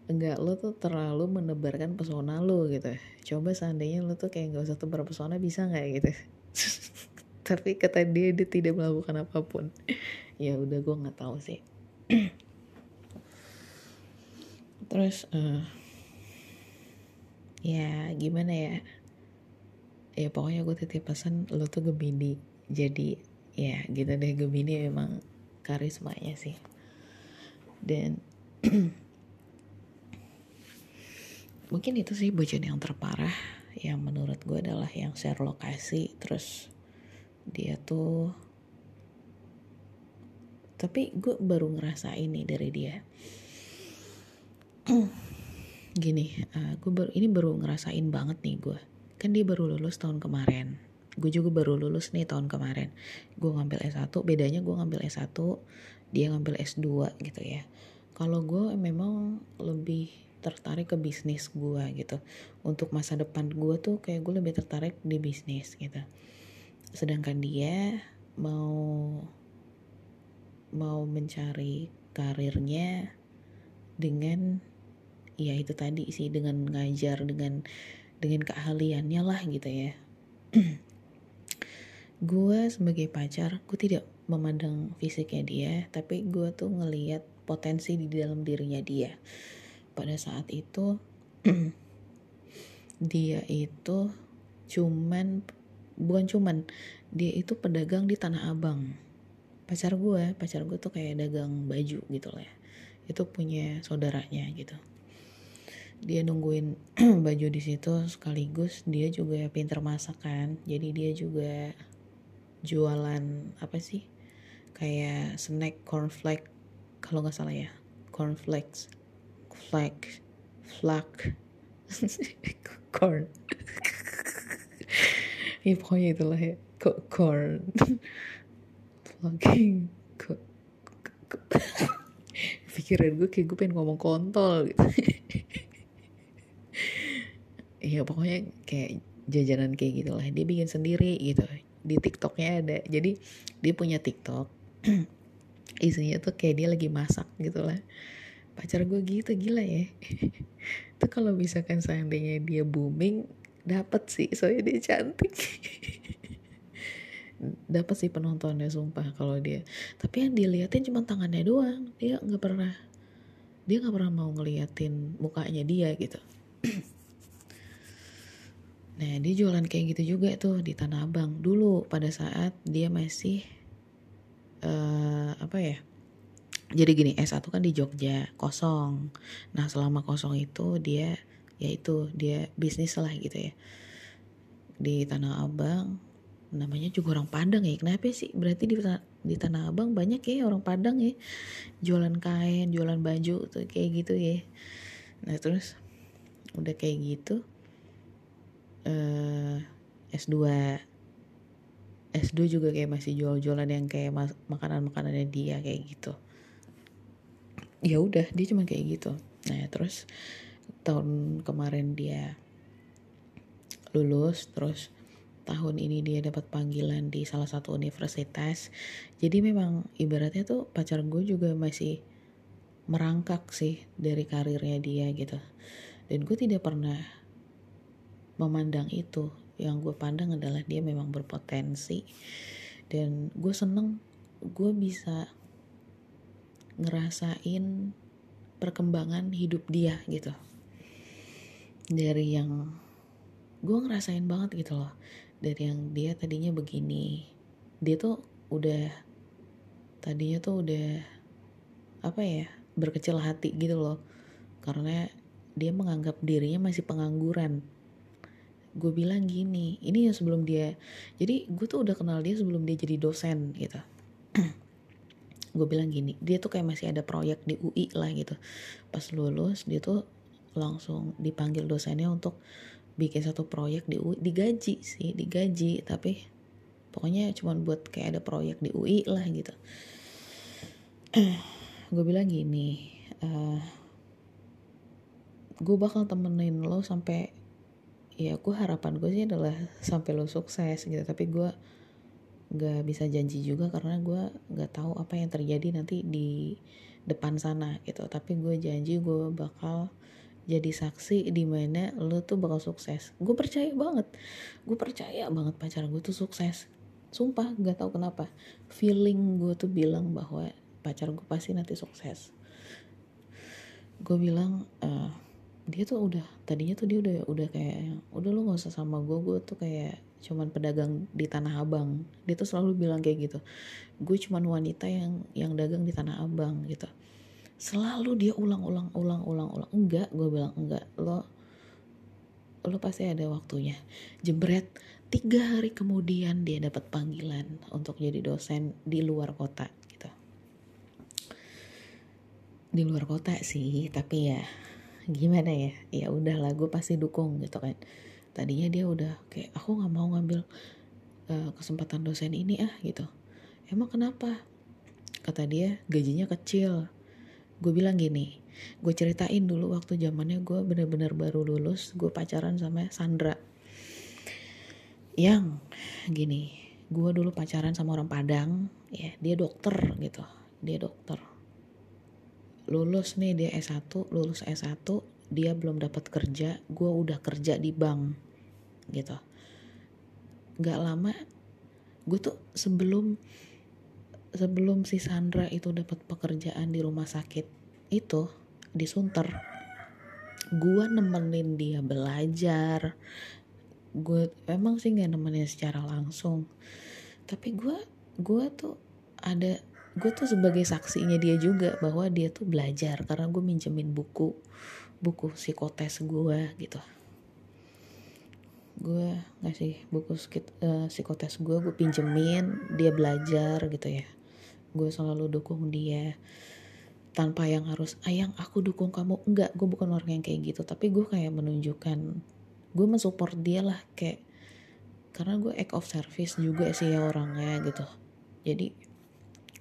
A: enggak lo tuh terlalu menebarkan pesona lo gitu. Coba seandainya lo tuh kayak nggak usah tebar pesona bisa nggak gitu? Tapi kata dia dia tidak melakukan apa pun. Ya udah gue nggak tahu sih. Terus uh, ya gimana ya? Ya pokoknya gue titip pesan lo tuh Gemini. Jadi ya gitu deh. Gemini memang karismanya sih. Dan mungkin itu sih bojan yang terparah. Yang menurut gue adalah yang share lokasi terus dia tuh tapi gue baru ngerasa ini dari dia gini uh, gue baru ini baru ngerasain banget nih gue kan dia baru lulus tahun kemarin. Gue juga baru lulus nih tahun kemarin. Gue ngambil S1 bedanya gue ngambil S1 dia ngambil S2 gitu ya. Kalau gue memang lebih tertarik ke bisnis gue gitu. Untuk masa depan gue tuh kayak gue lebih tertarik di bisnis gitu. Sedangkan dia mau mau mencari karirnya dengan ya itu tadi sih dengan ngajar dengan dengan keahliannya lah gitu ya. Gue sebagai pacar gue tidak memandang fisiknya dia tapi gue tuh ngeliat potensi di dalam dirinya dia. Pada saat itu dia itu cuman bukan cuman dia itu pedagang di Tanah Abang. Pacar gue pacar gue tuh kayak dagang baju gitu lah ya. Itu punya saudaranya gitu dia nungguin baju di situ sekaligus dia juga pinter masak kan jadi dia juga jualan apa sih kayak snack cornflake kalau nggak salah ya cornflakes flake flak corn ya pokoknya itulah ya corn ke, pikiran gue kayak gue pengen ngomong kontol gitu ya pokoknya kayak jajanan kayak gitulah. Dia bikin sendiri gitu. Di tiktoknya ada. Jadi dia punya tiktok. Isinya tuh kayak dia lagi masak gitu lah pacar gue gitu gila ya. Itu kalau misalkan seandainya dia booming dapat sih. Soalnya dia cantik. Dapat sih penontonnya sumpah kalau dia. Tapi yang diliatin cuma tangannya doang. Dia nggak pernah dia nggak pernah mau ngeliatin mukanya dia gitu nah dia jualan kayak gitu juga tuh di Tanah Abang. Dulu pada saat dia masih uh, apa ya? Jadi gini S1 kan di Jogja kosong. Nah selama kosong itu dia ya itu dia bisnis lah gitu ya. Di Tanah Abang namanya juga orang Padang ya. Kenapa sih? Berarti di di Tanah Abang banyak ya orang Padang ya. Jualan kain jualan baju tuh kayak gitu ya. Nah terus udah kayak gitu uh, S2 S2 juga kayak masih jual-jualan yang kayak makanan-makanannya dia kayak gitu. Ya udah dia cuma kayak gitu. Nah terus tahun kemarin dia lulus terus tahun ini dia dapat panggilan di salah satu universitas. Jadi memang ibaratnya tuh pacar gue juga masih merangkak sih dari karirnya dia gitu. Dan gue tidak pernah memandang itu. Yang gue pandang adalah dia memang berpotensi. Dan gue seneng gue bisa ngerasain perkembangan hidup dia gitu. Dari yang gue ngerasain banget gitu loh. Dari yang dia tadinya begini. Dia tuh udah tadinya tuh udah apa ya berkecil hati gitu loh. Karena dia menganggap dirinya masih pengangguran gue bilang gini ini ya sebelum dia jadi gue tuh udah kenal dia sebelum dia jadi dosen gitu. Gue bilang gini dia tuh kayak masih ada proyek di UI lah gitu. Pas lulus dia tuh langsung dipanggil dosennya untuk bikin satu proyek di UI digaji sih digaji tapi pokoknya cuma buat kayak ada proyek di UI lah gitu. Gue bilang gini uh, gue bakal temenin lo sampai ya gue harapan gue sih adalah sampai lo sukses gitu. Tapi gue nggak bisa janji juga karena gue nggak tahu apa yang terjadi nanti di depan sana gitu. Tapi gue janji gue bakal jadi saksi di mana lo tuh bakal sukses. Gue percaya banget. Gue percaya banget pacar gue tuh sukses. Sumpah nggak tahu kenapa. Feeling gue tuh bilang bahwa pacar gue pasti nanti sukses. Gue bilang uh, dia tuh udah tadinya tuh dia udah udah kayak udah lu nggak usah sama gue gue tuh kayak cuman pedagang di tanah abang. Dia tuh selalu bilang kayak gitu gue cuman wanita yang yang dagang di tanah abang gitu. Selalu dia ulang-ulang ulang-ulang ulang enggak gue bilang enggak lo lo pasti ada waktunya. Jebret tiga hari kemudian dia dapat panggilan untuk jadi dosen di luar kota gitu. Di luar kota sih tapi ya gimana ya? Ya udahlah gue pasti dukung gitu kan. Tadinya dia udah kayak aku nggak mau ngambil uh, kesempatan dosen ini ah gitu. Emang kenapa? Kata dia gajinya kecil. Gue bilang gini gue ceritain dulu waktu zamannya gue bener-bener baru lulus gue pacaran sama Sandra. Yang gini gue dulu pacaran sama orang Padang ya dia dokter gitu dia dokter lulus nih dia S1 lulus S1 dia belum dapat kerja gue udah kerja di bank gitu. Gak lama gue tuh sebelum sebelum si Sandra itu dapat pekerjaan di rumah sakit itu di Sunter gue nemenin dia belajar. Gue emang sih gak nemenin secara langsung. Tapi gue gue tuh ada gue tuh sebagai saksinya dia juga bahwa dia tuh belajar karena gue minjemin buku buku psikotes gue gitu. Gue ngasih buku uh, psikotes gue gue pinjemin dia belajar gitu ya. Gue selalu dukung dia tanpa yang harus ayang aku dukung kamu. Enggak gue bukan orang yang kayak gitu. Tapi gue kayak menunjukkan gue mensupport dia lah kayak karena gue act of service juga sih ya orangnya gitu. Jadi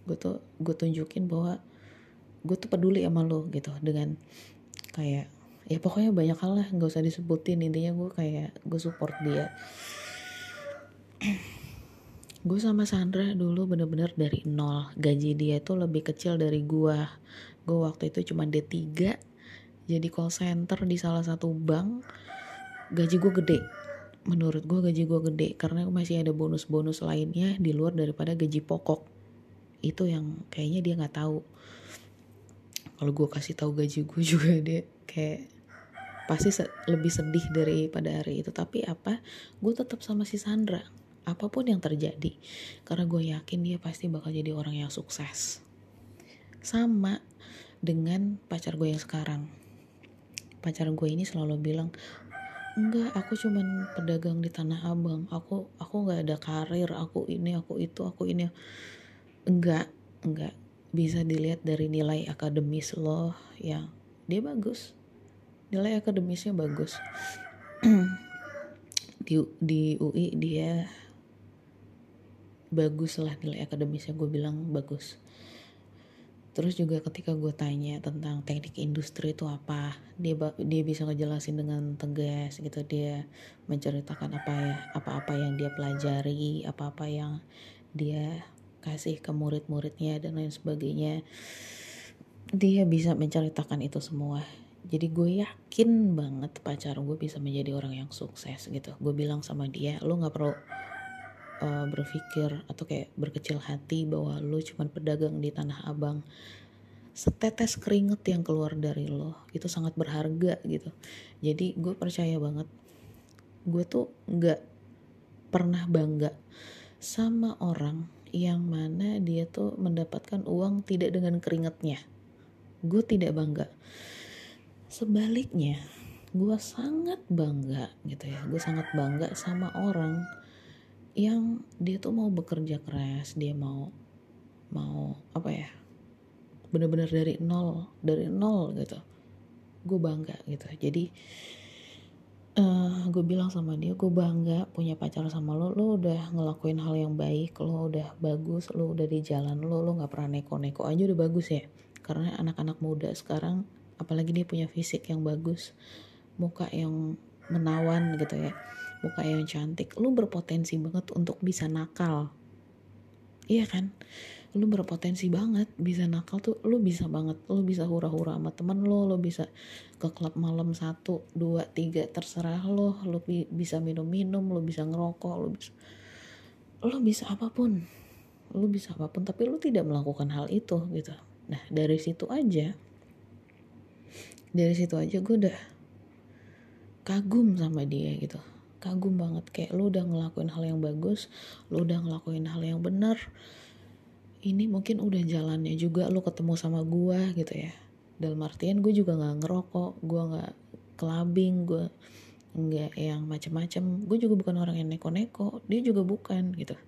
A: gue tuh gue tunjukin bahwa gue tuh peduli sama lo gitu. Dengan kayak ya pokoknya banyak hal lah nggak usah disebutin. Intinya gue kayak gue support dia. Gue sama Sandra dulu bener-bener dari nol. Gaji dia tuh lebih kecil dari gue gue waktu itu cuma D3 jadi call center di salah satu bank gaji gue gede. Menurut gue gaji gue gede karena masih ada bonus-bonus lainnya di luar daripada gaji pokok itu yang kayaknya dia nggak tahu. Kalau gue kasih tahu gaji gue juga dia kayak pasti se lebih sedih daripada hari itu. Tapi apa? Gue tetap sama si Sandra. Apa pun yang terjadi. Karena gue yakin dia pasti bakal jadi orang yang sukses. Sama dengan pacar gue yang sekarang. Pacar gue ini selalu bilang enggak aku cuman pedagang di tanah abang. Aku aku nggak ada karir. Aku ini aku itu aku ini enggak enggak bisa dilihat dari nilai akademis lo yang dia bagus. Nilai akademisnya bagus. Di di UI dia bagus lah nilai akademisnya gue bilang bagus. Terus juga ketika gue tanya tentang teknik industri itu apa dia dia bisa ngejelasin dengan tegas gitu. Dia menceritakan apa ya apa-apa yang dia pelajari apa-apa yang dia kasih ke murid-muridnya dan lain sebagainya dia bisa menceritakan itu semua. Jadi gue yakin banget pacar gue bisa menjadi orang yang sukses gitu. Gue bilang sama dia lo nggak perlu uh, berpikir atau kayak berkecil hati bahwa lo cuma pedagang di tanah abang. Setetes keringet yang keluar dari lo itu sangat berharga gitu. Jadi gue percaya banget gue tuh nggak pernah bangga sama orang yang mana dia tuh mendapatkan uang tidak dengan keringetnya gue tidak bangga. Sebaliknya gue sangat bangga gitu ya. Gue sangat bangga sama orang yang dia tuh mau bekerja keras dia mau mau apa ya bener-bener dari nol dari nol gitu. Gue bangga gitu. Jadi uh, eh, gue bilang sama dia gue bangga punya pacar sama lo. Lo udah ngelakuin hal yang baik lo udah bagus lo udah di jalan lo lo nggak pernah neko-neko aja udah bagus ya. Karena anak-anak muda sekarang apalagi dia punya fisik yang bagus muka yang menawan gitu ya muka yang cantik lu berpotensi banget untuk bisa nakal. Iya kan lu berpotensi banget bisa nakal tuh lu bisa banget lu bisa hura-hura sama temen lo lu bisa ke klub malam satu dua tiga terserah lo lu bisa minum-minum lu bisa ngerokok lu bisa lu bisa apa pun. Lu bisa apa pun tapi lu tidak melakukan hal itu gitu. Nah dari situ aja dari situ aja gue udah kagum sama dia gitu. Kagum banget kayak lu udah ngelakuin hal yang bagus lu udah ngelakuin hal yang benar ini mungkin udah jalannya juga lu ketemu sama gue gitu ya. Dalam artian gue juga nggak ngerokok gue nggak kelabing gue nggak yang macem-macem. Gue juga bukan orang yang neko-neko dia juga bukan gitu.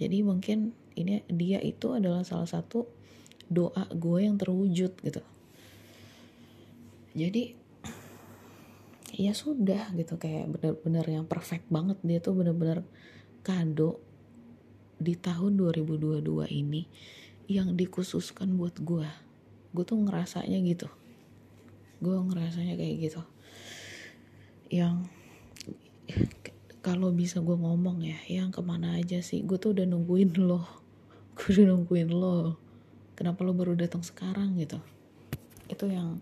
A: Jadi mungkin ini dia itu adalah salah satu doa gue yang terwujud gitu. Jadi ya sudah gitu kayak bener-bener yang perfect banget. Dia tuh bener-bener kado di tahun 2022 ini yang dikhususkan buat gue gue tuh ngerasanya gitu. Gue ngerasanya kayak gitu. Yang kalau bisa gue ngomong ya yang ke mana aja sih gue tuh udah nungguin lo. Gue udah nungguin lo. Kenapa lo baru datang sekarang gitu? Itu yang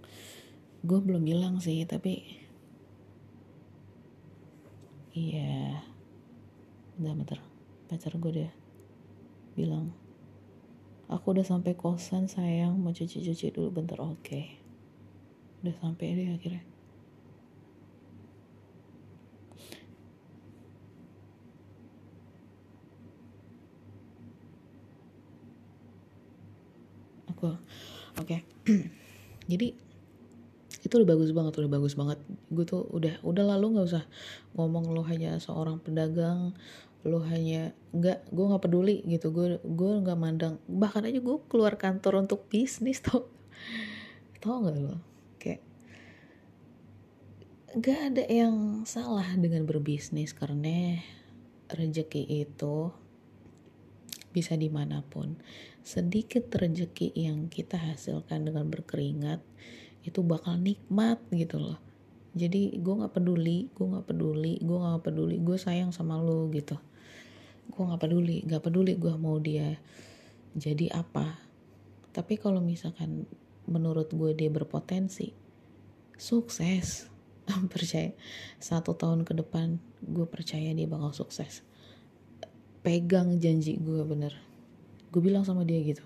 A: gue belum bilang sih tapi iya. Udah bentar. Pacar gue deh bilang aku udah sampai kosan sayang mau cuci-cuci dulu bentar oke okay. udah sampai deh akhirnya aku oke okay. jadi itu udah bagus banget udah bagus banget gue tuh udah udah lalu nggak usah ngomong lo hanya seorang pedagang lo hanya nggak gue nggak peduli gitu. Gue gue nggak mandang. Bahkan aja gue keluar kantor untuk bisnis tau. Tau nggak lo? Kayak nggak ada yang salah dengan berbisnis. Karena rezeki itu bisa di mana pun. Sedikit rezeki yang kita hasilkan dengan berkeringat itu bakal nikmat gitu loh. Jadi gue nggak peduli gue nggak peduli gue nggak peduli gue sayang sama lo gitu gue nggak peduli nggak peduli gue mau dia jadi apa. Tapi kalau misalkan menurut gue dia berpotensi sukses. Percaya satu tahun ke depan gue percaya dia bakal sukses. Pegang janji gue bener. Gue bilang sama dia gitu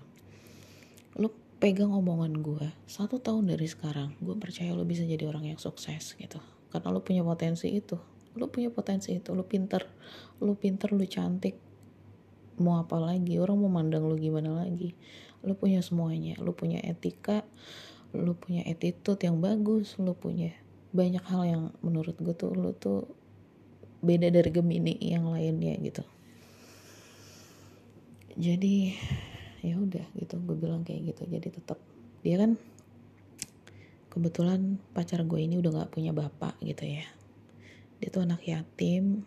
A: lo pegang omongan gue satu tahun dari sekarang gue percaya lo bisa jadi orang yang sukses gitu. Karena lo punya potensi itu lo punya potensi itu lo pinter lo pinter lo cantik. Mau apa lagi? Orang mau mandang lo gimana lagi? Lo punya semuanya lo punya etika lo punya attitude yang bagus lo punya banyak hal yang menurut gue tuh lo tuh beda dari Gemini yang lainnya gitu. Jadi ya udah gitu gue bilang kayak gitu. Jadi tetap dia kan kebetulan pacar gue ini udah nggak punya bapak gitu ya dia tuh anak yatim.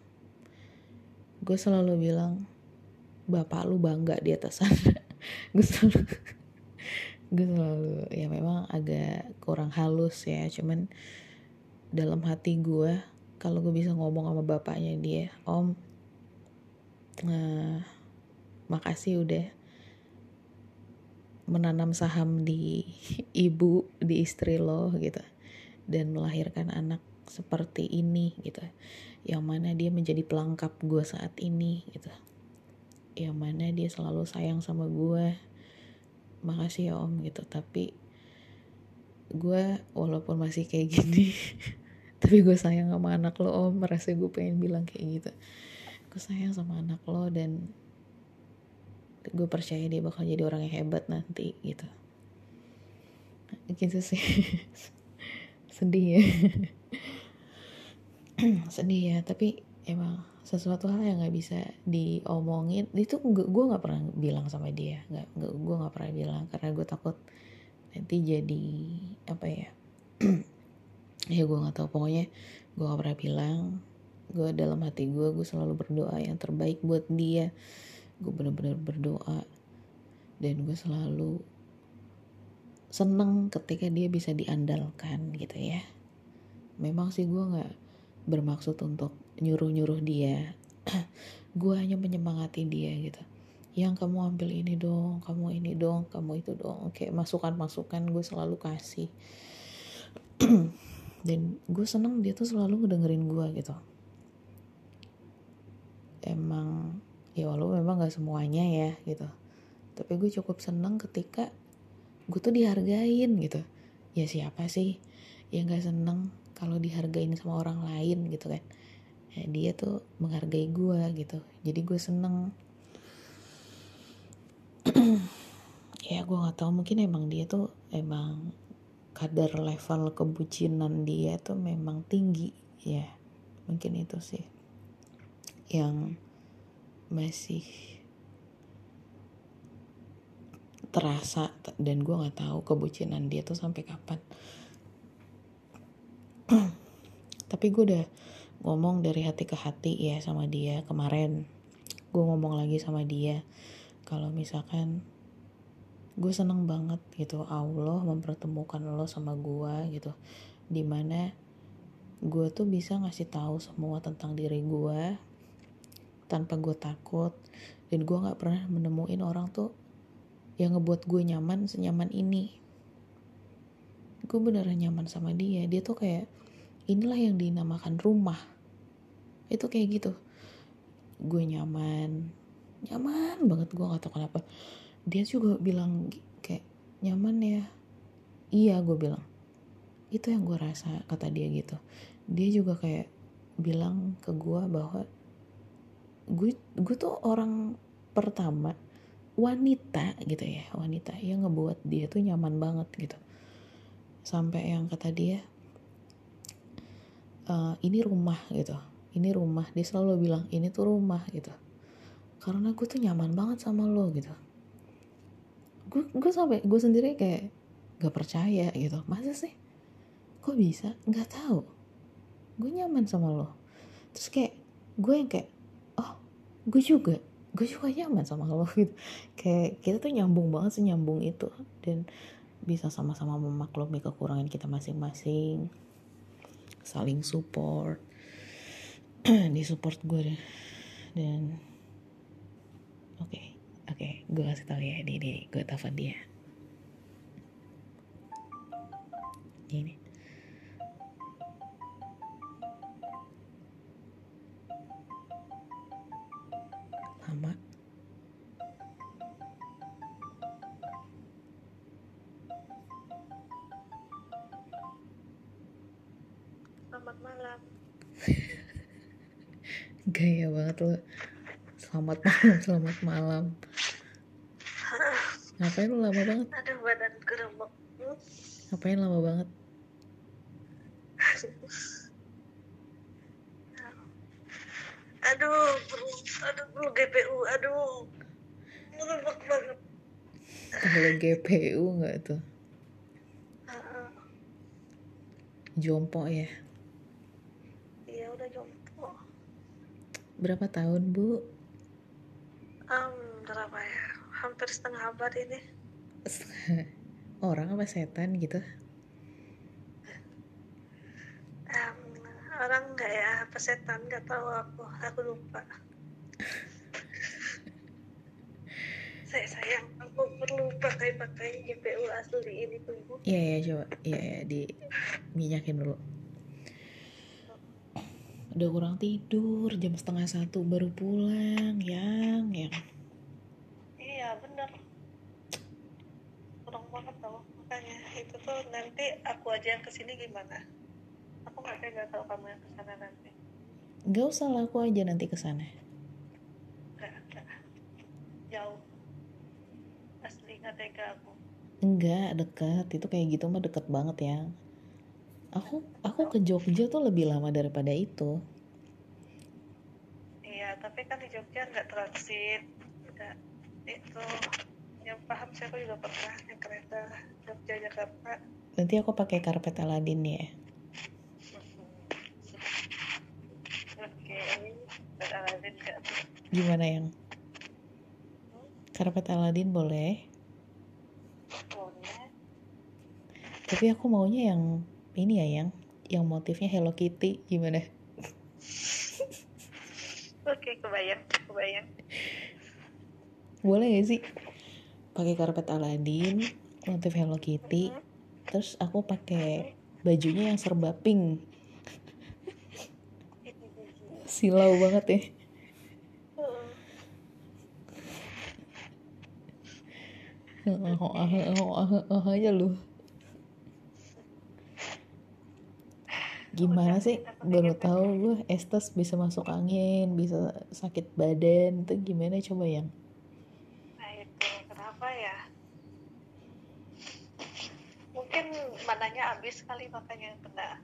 A: Gue selalu bilang bapak lu bangga di atas sana gue selalu gue selalu ya memang agak kurang halus ya. Cuman dalam hati gue kalau gue bisa ngomong sama bapaknya dia om uh, makasih udah menanam saham di ibu di istri lo gitu. Dan melahirkan anak seperti ini gitu. Yang mana dia menjadi pelengkap gue saat ini gitu. Yang mana dia selalu sayang sama gue makasih ya om gitu. Tapi gue walaupun masih kayak gini tapi gue sayang sama anak lo om. Merasa gue pengen bilang kayak gitu. Gue sayang sama anak lo dan gue percaya dia bakal jadi orang yang hebat nanti gitu. Gitu sih sedih ya sedih ya tapi emang sesuatu hal yang nggak bisa diomongin. Itu gue nggak pernah bilang sama dia nggak gue nggak pernah bilang karena gue takut nanti jadi apa ya ya gue nggak tahu. Pokoknya gue gak pernah bilang gue dalam hati gue gue selalu berdoa yang terbaik buat dia. Gue bener-bener berdoa dan gue selalu seneng ketika dia bisa diandalkan gitu ya. Memang sih gue nggak bermaksud untuk nyuruh-nyuruh dia. Gue hanya menyemangati dia gitu. Yang kamu ambil ini dong kamu ini dong kamu itu dong. Oke masukan-masukan gue selalu kasih. Dan gue seneng dia tuh selalu ngedengerin gue gitu. Emang ya walaupun memang gak semuanya ya gitu. Tapi gue cukup seneng ketika gue tuh dihargain gitu. Ya siapa sih yang gak seneng kalau dihargain sama orang lain gitu kan. Ya, dia tuh menghargai gue gitu. Jadi gue seneng. Ya gue nggak tahu mungkin emang dia tuh emang kadar level kebucinan dia tuh memang tinggi. Ya mungkin itu sih yang masih terasa. Dan gue nggak tahu kebucinan dia tuh sampai kapan tapi gue udah ngomong dari hati ke hati ya sama dia kemarin. Gue ngomong lagi sama dia. Kalau misalkan gue seneng banget gitu Allah mempertemukan lo sama gue gitu. Di mana gue tuh bisa ngasih tahu semua tentang diri gue tanpa gue takut. Dan gue nggak pernah menemuin orang tuh yang ngebuat gue nyaman senyaman ini. Gue beneran nyaman sama dia. Dia tuh kayak inilah yang dinamakan rumah. Itu kayak gitu. Gue nyaman. Nyaman banget gue gak tau kenapa. Dia juga bilang kayak nyaman ya? Iya gue bilang. Itu yang gue rasa kata dia gitu. Dia juga kayak bilang ke gue bahwa gue gue tuh orang pertama wanita gitu ya wanita yang ngebuat dia tuh nyaman banget gitu. Sampai yang kata dia e, ini rumah gitu. Ini rumah. Dia selalu bilang ini tuh rumah gitu. Karena gue tuh nyaman banget sama lo gitu. Gue gue sampai gue sendiri kayak gak percaya gitu. Masa sih? Kok bisa? Nggak tahu. Gue nyaman sama lo. Terus kayak gue yang kayak gue juga gue juga nyaman sama lo gitu. Kayak kita tuh nyambung banget sih nyambung itu. Dan bisa sama-sama memaklumi kekurangan kita masing-masing saling support. Di support gue dan oke okay, oke okay, gue kasih tau ya ini, ini gue telepon dia. Ini Gaya banget lo. Selamat malam, selamat malam. Ngapain lo lama banget?
B: Aduh badan remuk.
A: Ngapain lama banget?
B: Aduh, aduh bro GPU, aduh, ngerebek banget.
A: Kalau GPU nggak tuh? Jompo ya?
B: Iya udah jompo.
A: Berapa tahun, Bu?
B: Um, berapa ya? Hampir setengah abad ini.
A: Orang apa setan gitu?
B: Um, orang nggak ya, apa setan nggak tahu aku, aku lupa. saya sayang, aku perlu pakai pakai GPU asli ini tunggu.
A: Iya ya coba, iya ya di minyakin dulu. Udah kurang tidur, jam setengah satu baru pulang, yang, yang.
B: Iya bener. Kurang banget tau, makanya itu tuh nanti aku aja yang ke sini gimana? Aku nggak tega kalau kamu yang ke sana nanti.
A: Gak usah lah, aku aja nanti ke sana.
B: Nggak, nggak. Jauh. Asli nggak tega aku.
A: Enggak, deket. Itu kayak gitu mah deket banget ya. Aku aku ke Jogja tuh lebih lama daripada itu.
B: Iya, tapi kan di Jogja nggak transit. Nggak, itu. Yang paham sih aku juga pernah yang kereta Jogja Jakarta.
A: Nanti aku pakai karpet Aladin ya.
B: Oke, dan Aladin?
A: Gimana yang? Karpet Aladin boleh.
B: Boleh.
A: Tapi aku maunya yang ini ya yang yang motifnya Hello Kitty gimana?
B: Oke, kebayang, kebayang.
A: Boleh gak sih? Pakai karpet Aladin, motif Hello Kitty, terus aku pakai bajunya yang serba pink. Silau banget ya. Oh, aja lu. Gimana sih? Baru tahu lu estes bisa masuk angin, bisa sakit badan, itu gimana coba yang?
B: Nah itu kenapa ya? Mungkin mananya habis kali makanya kena.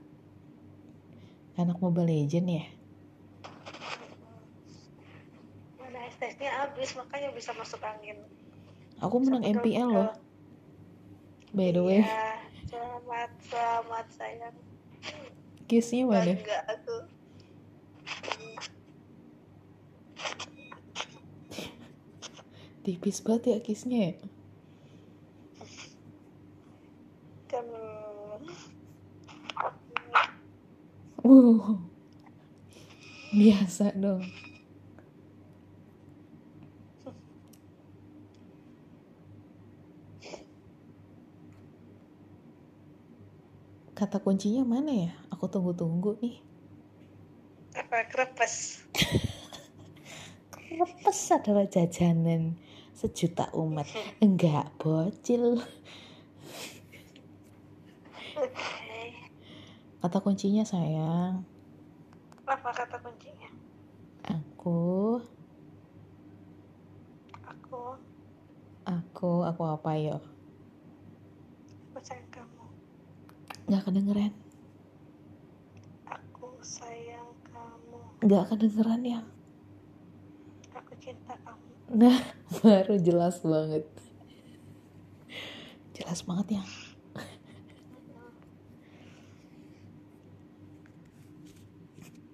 A: Anak Mobile Legend ya?
B: Mana estesnya habis makanya bisa masuk angin.
A: Aku menang MPL loh. By the way,
B: Iya, selamat, selamat sayang.
A: Kiss-nya mana?
B: Bangga aku.
A: Tipis banget ya kiss-nya ya?
B: Kan
A: Wow. Biasa dong. Kata kuncinya mana ya? Aku tunggu-tunggu nih.
B: apa krepes.
A: Krepes adalah jajanan sejuta umat. Enggak, bocil. Kata kuncinya sayang.
B: Apa kata kuncinya?
A: Aku,
B: Aku,
A: aku, aku apa yo?
B: aku sayang kamu.
A: Nggak kedengeran.
B: Sayang kamu.
A: Nggak kedengeran ya.
B: Aku cinta kamu.
A: Nah, baru jelas banget. Jelas banget ya.